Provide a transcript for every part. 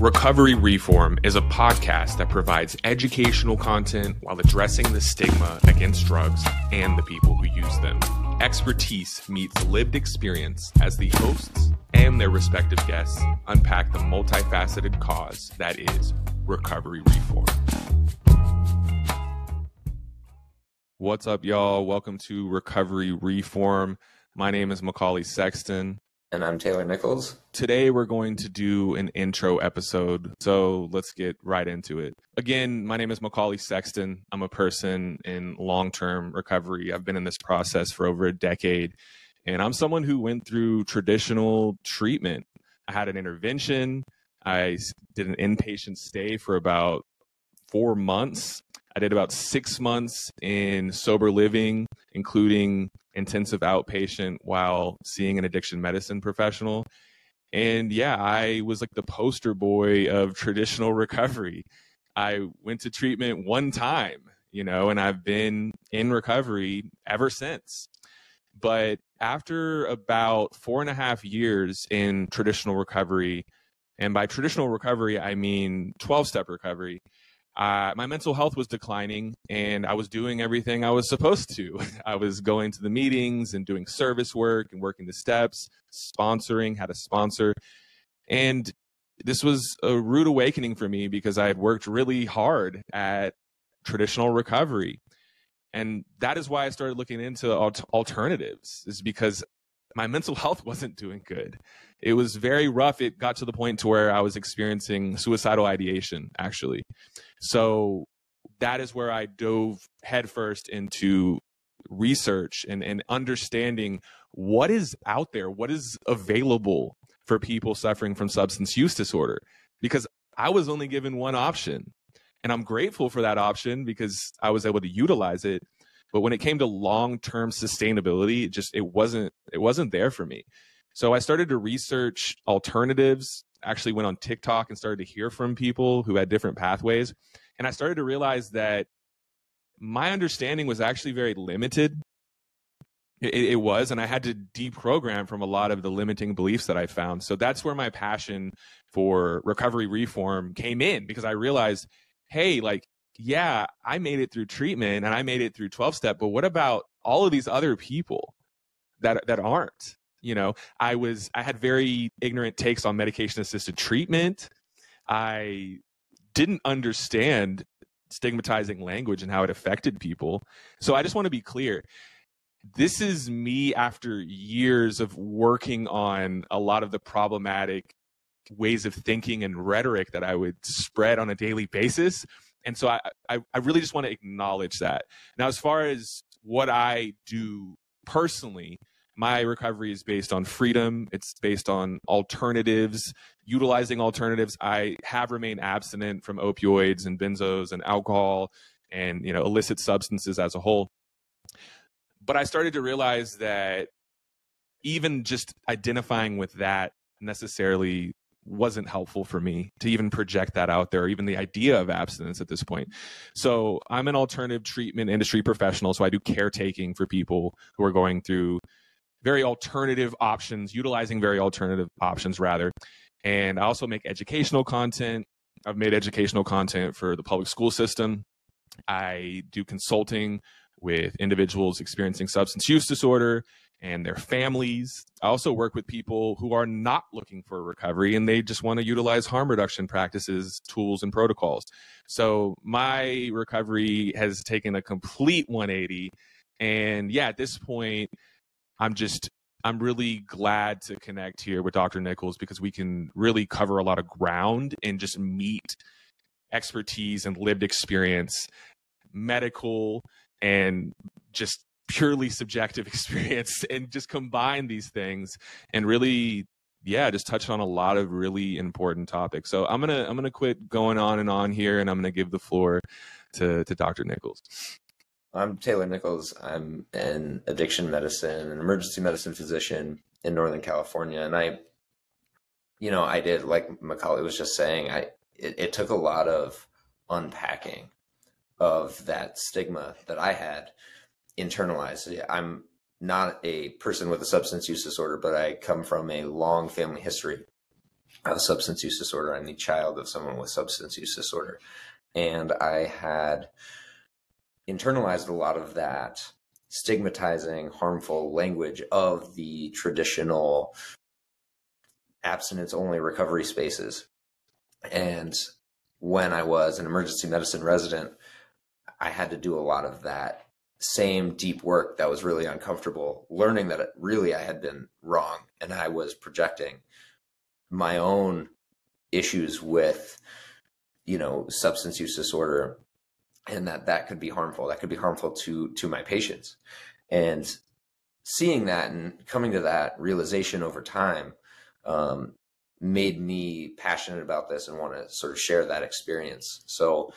Recovery Reform is a podcast that provides educational content while addressing the stigma against drugs and the people who use them. Expertise meets lived experience as the hosts and their respective guests unpack the multifaceted cause that is recovery reform. What's up, y'all? Welcome to Recovery Reform. My name is McCauley Sexton. And I'm Taylor Nichols. Today, we're going to do an intro episode. So let's get right into it. Again, my name is McCauley Sexton. I'm a person in long term recovery. I've been in this process for over a decade. And I'm someone who went through traditional treatment. I had an intervention, I did an inpatient stay for about four months. I did about six months in sober living, including intensive outpatient while seeing an addiction medicine professional. And yeah, I was like the poster boy of traditional recovery. I went to treatment one time, you know, and I've been in recovery ever since. But after about four and a half years in traditional recovery, and by traditional recovery, I mean 12 step recovery, uh, my mental health was declining and I was doing everything I was supposed to. I was going to the meetings and doing service work and working the steps, sponsoring, had a sponsor. And this was a rude awakening for me because I had worked really hard at traditional recovery. And that is why I started looking into alternatives, is because my mental health wasn't doing good. It was very rough. It got to the point to where I was experiencing suicidal ideation, actually. So that is where I dove headfirst into research and, and understanding what is out there, what is available for people suffering from substance use disorder. Because I was only given one option. And I'm grateful for that option because I was able to utilize it. But when it came to long-term sustainability, it just it wasn't it wasn't there for me. So I started to research alternatives, actually went on TikTok and started to hear from people who had different pathways. And I started to realize that my understanding was actually very limited. It, it, was, and I had to deprogram from a lot of the limiting beliefs that I found. So that's where my passion for recovery reform came in because I realized, hey, like, yeah, I made it through treatment and I made it through 12 step, but what about all of these other people that that aren't? you know i was i had very ignorant takes on medication assisted treatment. I didn't understand stigmatizing language and how it affected people. So i just want to be clear. This is me after years of working on a lot of the problematic ways of thinking and rhetoric that i would spread on a daily basis and so i i, I really just want to acknowledge that. Now as far as what i do personally my recovery is based on freedom. It's based on alternatives. Utilizing alternatives i have remained abstinent from opioids and benzos and alcohol and you know illicit substances as a whole. But i started to realize that even just identifying with that necessarily wasn't helpful for me to even project that out there or even the idea of abstinence at this point. So I'm an alternative treatment industry professional. So I do caretaking for people who are going through very alternative options, utilizing very alternative options rather. And I also make educational content. I've made educational content for the public school system. I do consulting with individuals experiencing substance use disorder and their families. I also work with people who are not looking for recovery and they just want to utilize harm reduction practices, tools, and protocols. So my recovery has taken a complete 180. And yeah, at this point, I'm just I'm really glad to connect here with Dr. Nichols because we can really cover a lot of ground and just meet expertise and lived experience, medical and just purely subjective experience and just combine these things and really yeah just touch on a lot of really important topics so i'm gonna i'm gonna quit going on and on here and i'm gonna give the floor to to dr nichols I'm Taylor Nichols. I'm an addiction medicine and emergency medicine physician in Northern California. And I, you know, I did, like McCauley was just saying, I, it, it took a lot of unpacking of that stigma that I had internalized. I'm not a person with a substance use disorder, but I come from a long family history of substance use disorder. I'm the child of someone with substance use disorder. And I had internalized a lot of that stigmatizing, harmful language of the traditional abstinence only recovery spaces. And when I was an emergency medicine resident, I had to do a lot of that same deep work that was really uncomfortable, learning that it, really I had been wrong and I was projecting my own issues with, you know, substance use disorder and that that could be harmful. That could be harmful to, to my patients. And seeing that and coming to that realization over time, um, made me passionate about this and want to sort of share that experience. So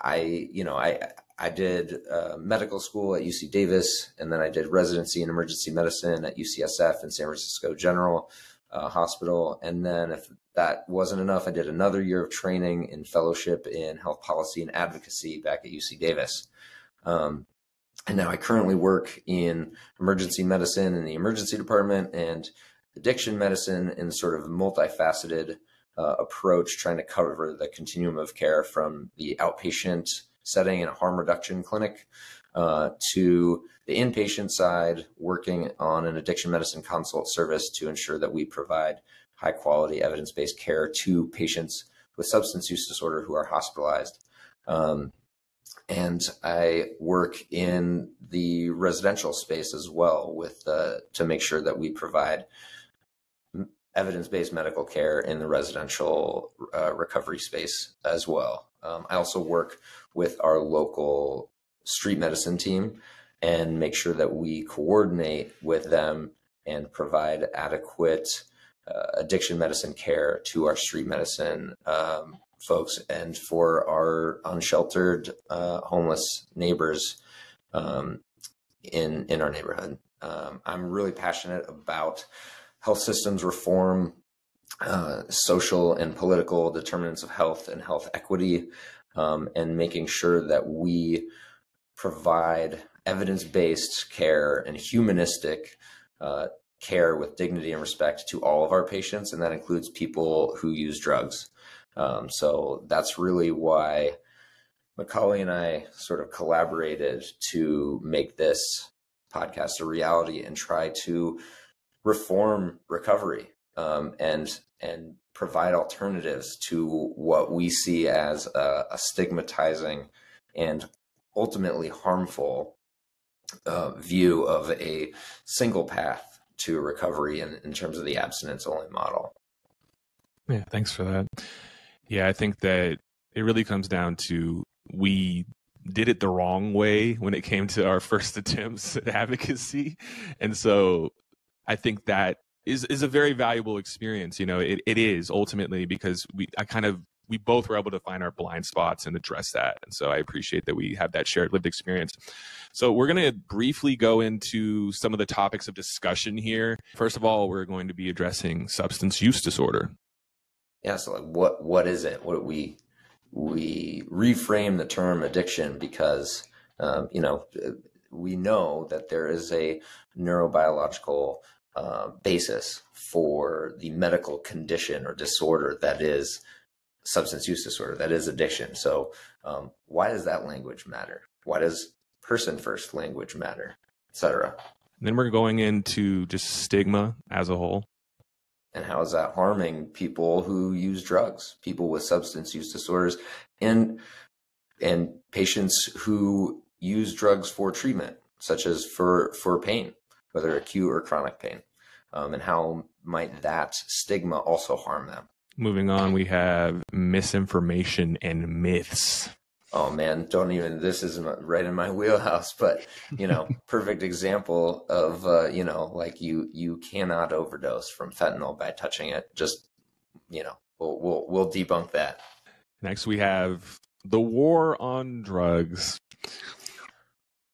I, you know, I, I did uh, medical school at UC Davis, and then I did residency in emergency medicine at UCSF and San Francisco General uh, Hospital. And then, if that wasn't enough, I did another year of training in fellowship in health policy and advocacy back at UC Davis. Um, and now I currently work in emergency medicine in the emergency department and addiction medicine in sort of multifaceted uh, approach, trying to cover the continuum of care from the outpatient setting in a harm reduction clinic uh, to the inpatient side, working on an addiction medicine consult service to ensure that we provide high quality evidence based care to patients with substance use disorder who are hospitalized. Um, and I work in the residential space as well with uh, to make sure that we provide evidence-based medical care in the residential uh, recovery space as well. Um, I also work with our local street medicine team and make sure that we coordinate with them and provide adequate uh, addiction medicine care to our street medicine um, folks and for our unsheltered uh, homeless neighbors um, in in our neighborhood. Um, I'm really passionate about health systems reform, uh, social and political determinants of health and health equity, um, and making sure that we provide evidence based care and humanistic uh, care with dignity and respect to all of our patients, and that includes people who use drugs. Um, so that's really why McCauley and I sort of collaborated to make this podcast a reality and try to reform recovery um, and and provide alternatives to what we see as a, a stigmatizing and ultimately harmful uh, view of a single path to recovery in, in terms of the abstinence only model. Yeah, thanks for that. Yeah, I think that it really comes down to we did it the wrong way when it came to our first attempts at advocacy. And so I think that is is a very valuable experience. You know, it, it is ultimately because we I kind of we both were able to find our blind spots and address that. And so I appreciate that we have that shared lived experience. So we're going to briefly go into some of the topics of discussion here. First of all, we're going to be addressing substance use disorder. Yeah. So like what, what is it? What we, we reframe the term addiction because, um, you know, we know that there is a neurobiological uh, basis for the medical condition or disorder that is substance use disorder, that is addiction. So, um, why does that language matter? Why does person first language matter, etc.? Then we're going into just stigma as a whole. And how is that harming people who use drugs, people with substance use disorders, and and patients who use drugs for treatment, such as for for pain, whether acute or chronic pain, um, and how might that stigma also harm them? Moving on, we have misinformation and myths. Oh man, don't even. This is right in my wheelhouse, but you know, perfect example of uh, you know, like you you cannot overdose from fentanyl by touching it. Just you know, we'll we'll, we'll debunk that. Next, we have the war on drugs.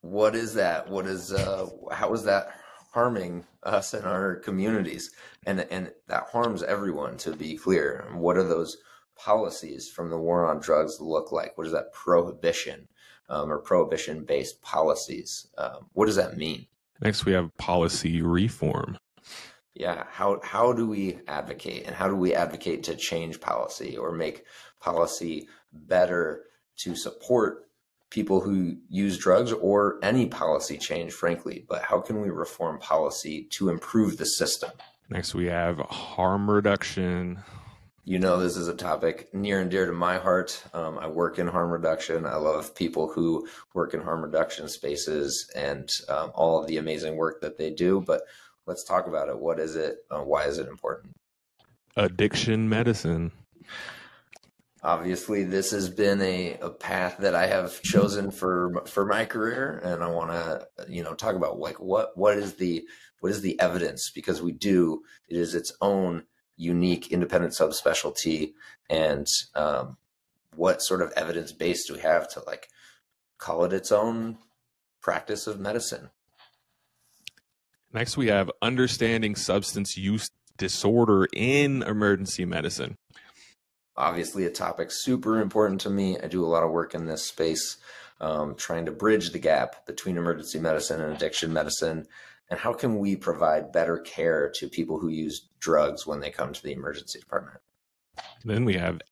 What is that? What is uh? How is that harming us and our communities? And and that harms everyone. To be clear, what are those policies from the war on drugs look like? What is that prohibition um, or prohibition based policies? Um, what does that mean? Next, we have policy reform. Yeah, how how do we advocate and how do we advocate to change policy or make policy better to support people who use drugs or any policy change, frankly, but how can we reform policy to improve the system? Next, we have harm reduction. You know, this is a topic near and dear to my heart. Um, I work in harm reduction. I love people who work in harm reduction spaces and um, all of the amazing work that they do. But let's talk about it. What is it? Uh, why is it important? Addiction medicine obviously this has been a, a path that I have chosen for for my career and I want to you know talk about like what what is the what is the evidence? Because we do it is its own unique independent subspecialty and um, what sort of evidence base do we have to like call it its own practice of medicine? Next we have understanding substance use disorder in emergency medicine obviously a topic super important to me. I do a lot of work in this space, um, trying to bridge the gap between emergency medicine and addiction medicine. And how can we provide better care to people who use drugs when they come to the emergency department? Then we have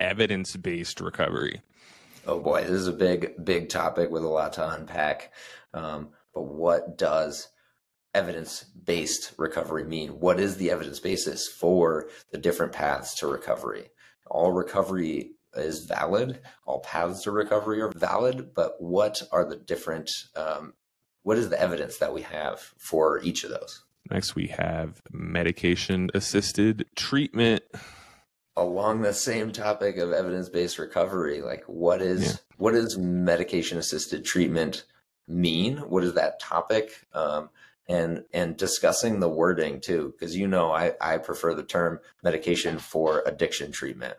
evidence based recovery. Oh boy, this is a big, big topic with a lot to unpack. Um, but what does evidence based recovery mean? What is the evidence basis for the different paths to recovery? All recovery is valid, all paths to recovery are valid, but what are the different, um, what is the evidence that we have for each of those? Next, we have medication assisted treatment. Along the same topic of evidence based recovery, like what is yeah. what does medication assisted treatment mean? What is that topic? Um, and and discussing the wording too because you know I, I prefer the term medication for addiction treatment.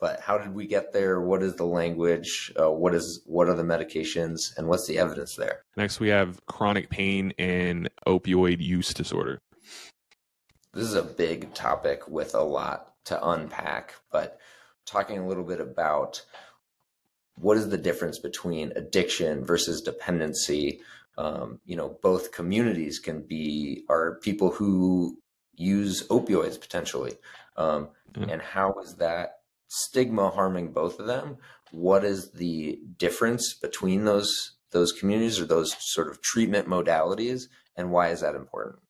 But how did we get there? What is the language? Uh, what is what are the medications? And what's the evidence there? Next we have chronic pain and opioid use disorder. This is a big topic with a lot to unpack but talking a little bit about what is the difference between addiction versus dependency um, you know, both communities can be are people who use opioids potentially, um, mm. and how is that stigma harming both of them? What is the difference between those those communities or those sort of treatment modalities, and why is that important?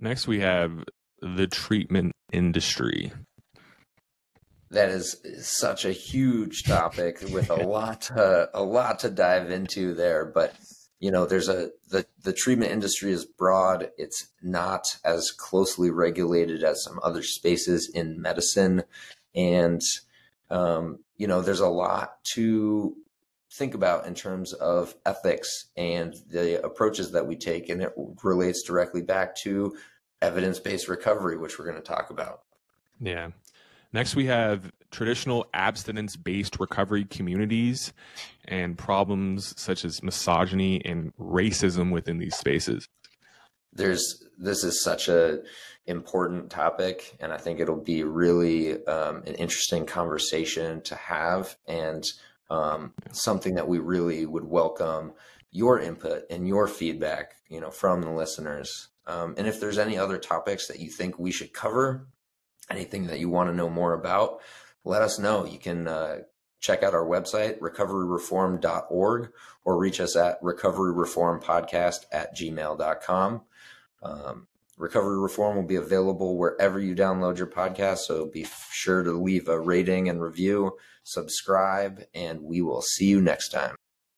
Next, we have the treatment industry. That is such a huge topic with a lot to, a lot to dive into there, but you know there's a the the treatment industry is broad. It's not as closely regulated as some other spaces in medicine. And um, you know there's a lot to think about in terms of ethics and the approaches that we take. And it relates directly back to evidence-based recovery which we're going to talk about. Yeah Next, we have traditional abstinence based recovery communities and problems such as misogyny and racism within these spaces. There's this is such a important topic, and I think it'll be really um, an interesting conversation to have, and um, something that we really would welcome your input and your feedback, you know, from the listeners. Um, and if there's any other topics that you think we should cover, anything that you want to know more about, let us know. You can uh, check out our website, recoveryreform.org, or reach us at recoveryreformpodcast at gmail.com. Um, Recovery Reform will be available wherever you download your podcast. So be sure to leave a rating and review, subscribe, and we will see you next time.